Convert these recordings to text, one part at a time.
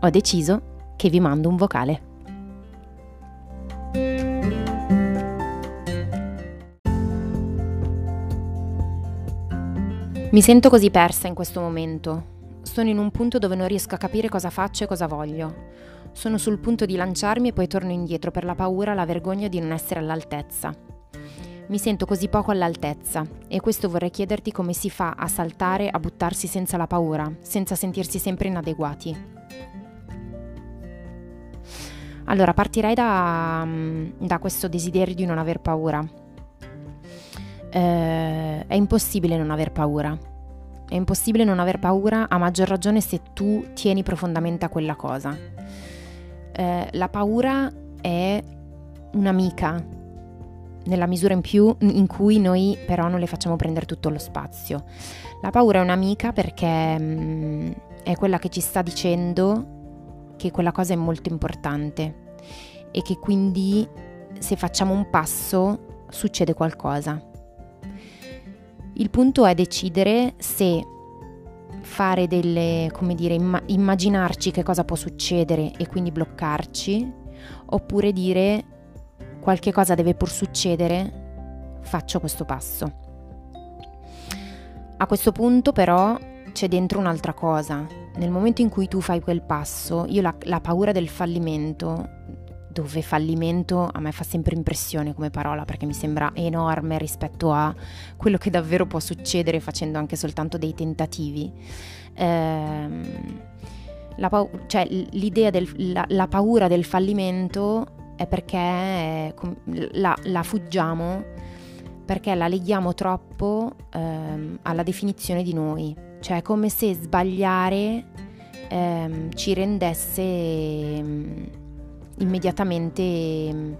ho deciso che vi mando un vocale. Mi sento così persa in questo momento. Sono in un punto dove non riesco a capire cosa faccio e cosa voglio. Sono sul punto di lanciarmi e poi torno indietro per la paura e la vergogna di non essere all'altezza. Mi sento così poco all'altezza e questo vorrei chiederti come si fa a saltare, a buttarsi senza la paura, senza sentirsi sempre inadeguati. Allora, partirei da, da questo desiderio di non aver paura eh, è impossibile non aver paura. È impossibile non aver paura a maggior ragione se tu tieni profondamente a quella cosa. Eh, la paura è un'amica nella misura in più in cui noi però non le facciamo prendere tutto lo spazio. La paura è un'amica perché mh, mm, è quella che ci sta dicendo che quella cosa è molto importante e che quindi se facciamo un passo succede qualcosa. Il punto è decidere se fare delle, come dire, imma- immaginarci che cosa può succedere e quindi bloccarci, oppure dire qualche cosa deve pur succedere, faccio questo passo. A questo punto però c'è dentro un'altra cosa. Nel momento in cui tu fai quel passo, io la, la paura del fallimento dove fallimento a me fa sempre impressione come parola perché mi sembra enorme rispetto a quello che davvero può succedere facendo anche soltanto dei tentativi. Ehm, la, pa- cioè, l'idea del, la, la, paura del fallimento è perché la, la fuggiamo perché la leghiamo troppo ehm, alla definizione di noi, cioè come se sbagliare ehm, ci rendesse ehm, immediatamente mm,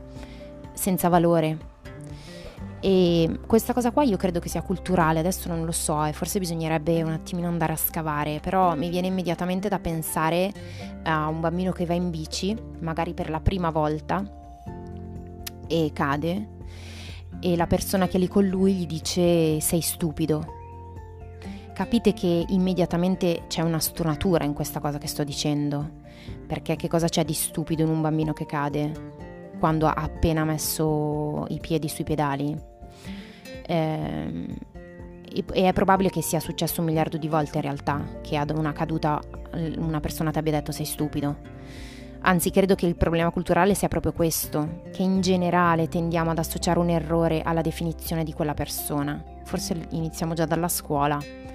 senza valore. E questa cosa qua io credo che sia culturale, adesso non lo so e forse bisognerebbe un attimino andare a scavare, però mi viene immediatamente da pensare a un bambino che va in bici, magari per la prima volta, e cade, e la persona che è lì con lui gli dice sei stupido. Capite che immediatamente c'è una stonatura in questa cosa che sto dicendo perché che cosa c'è di stupido in un bambino che cade quando ha appena messo i piedi sui pedali? Eh, e è probabile che sia successo un miliardo di volte in realtà, che ad una caduta una persona ti abbia detto sei stupido. Anzi, credo che il problema culturale sia proprio questo, che in generale tendiamo ad associare un errore alla definizione di quella persona. Forse iniziamo già dalla scuola.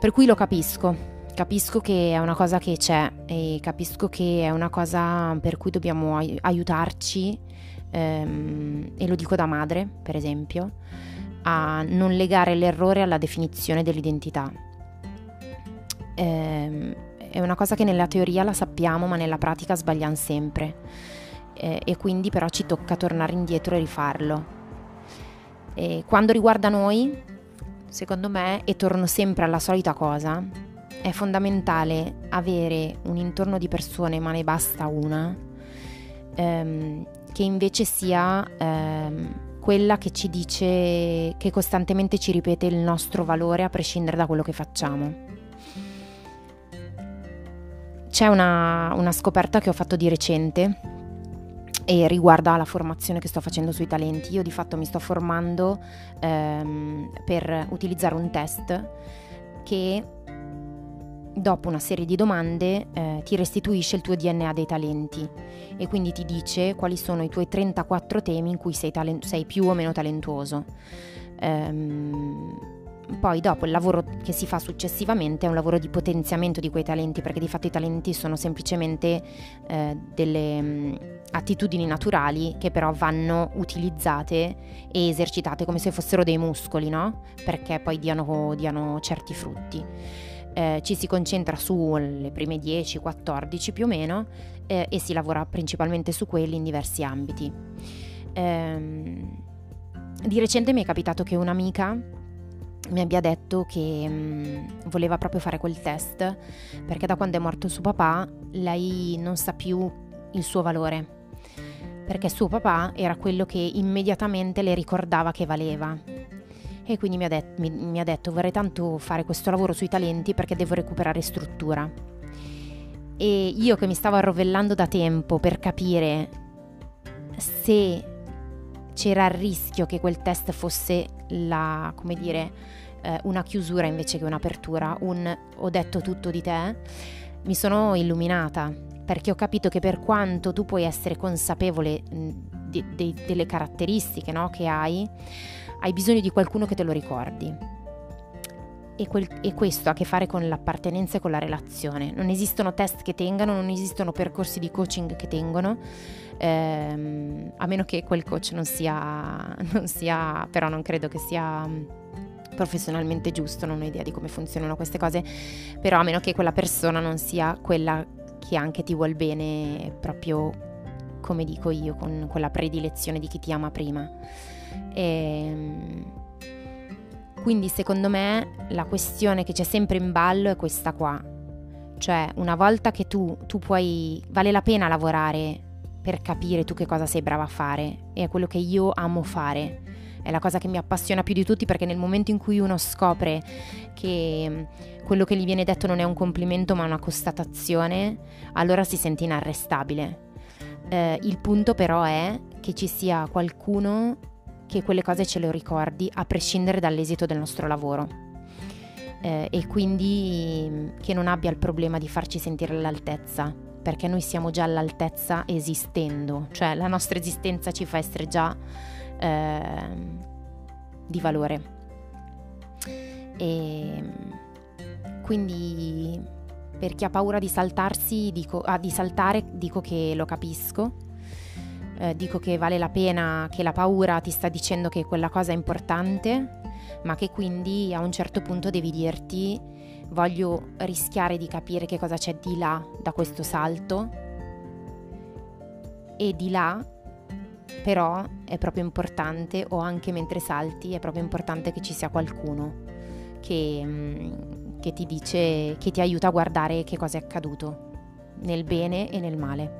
Per cui lo capisco, capisco che è una cosa che c'è e capisco che è una cosa per cui dobbiamo aiutarci, ehm, e lo dico da madre, per esempio, a non legare l'errore alla definizione dell'identità. Eh, è una cosa che nella teoria la sappiamo, ma nella pratica sbagliamo sempre. Eh, e quindi però ci tocca tornare indietro e rifarlo. E quando riguarda noi, secondo me, e torno sempre alla solita cosa, è fondamentale avere un intorno di persone, ma ne basta una, ehm, che invece sia ehm, quella che ci dice, che costantemente ci ripete il nostro valore a prescindere da quello che facciamo. C'è una, una scoperta che ho fatto di recente e riguarda la formazione che sto facendo sui talenti. Io di fatto mi sto formando ehm, per utilizzare un test che dopo una serie di domande eh, ti restituisce il tuo DNA dei talenti e quindi ti dice quali sono i tuoi 34 temi in cui sei, talent- sei più o meno talentuoso. Ehm, poi dopo il lavoro che si fa successivamente è un lavoro di potenziamento di quei talenti, perché di fatto i talenti sono semplicemente eh, delle mh, attitudini naturali che però vanno utilizzate e esercitate come se fossero dei muscoli, no? Perché poi diano, diano certi frutti. eh, ci si concentra sulle prime 10-14 più o meno eh, e si lavora principalmente su quelli in diversi ambiti. Ehm, di recente mi è capitato che un'amica mi abbia detto che mh, mm, voleva proprio fare quel test perché da quando è morto suo papà lei non sa più il suo valore perché suo papà era quello che immediatamente le ricordava che valeva e quindi mi ha, det- mi, mi ha detto vorrei tanto fare questo lavoro sui talenti perché devo recuperare struttura. E io che mi stavo arrovellando da tempo per capire se c'era il rischio che quel test fosse la, come dire, eh, una chiusura invece che un'apertura, un ho detto tutto di te, mi sono illuminata perché ho capito che per quanto tu puoi essere consapevole di, di, delle caratteristiche no, che hai, hai bisogno di qualcuno che te lo ricordi. E, quel, e, questo ha a che fare con l'appartenenza e con la relazione. Non esistono test che tengano, non esistono percorsi di coaching che tengono, ehm, a meno che quel coach non sia, non sia, però non credo che sia mm, professionalmente giusto, non ho idea di come funzionano queste cose, però a meno che quella persona non sia quella che anche ti vuol bene proprio come dico io, con quella predilezione di chi ti ama prima. E, ehm, quindi secondo me la questione che c'è sempre in ballo è questa qua. Cioè, una volta che tu, tu puoi, vale la pena lavorare per capire tu che cosa sei brava a fare. E è quello che io amo fare. È la cosa che mi appassiona più di tutti perché nel momento in cui uno scopre che mm, quello che gli viene detto non è un complimento ma una constatazione, allora si sente inarrestabile. Eh, il punto però è che ci sia qualcuno che quelle cose ce lo ricordi a prescindere dall'esito del nostro lavoro eh, e quindi mm, che non abbia il problema di farci sentire all'altezza, perché noi siamo già all'altezza esistendo, cioè la nostra esistenza ci fa essere già eh, di valore. E quindi per chi ha paura di saltarsi, dico, ah, di saltare, dico che lo capisco eh, dico che vale la pena, che la paura ti sta dicendo che quella cosa è importante, ma che quindi a un certo punto devi dirti voglio rischiare di capire che cosa c'è di là da questo salto e di là però è proprio importante o anche mentre salti è proprio importante che ci sia qualcuno che, mm, che ti dice, che ti aiuta a guardare che cosa è accaduto nel bene e nel male.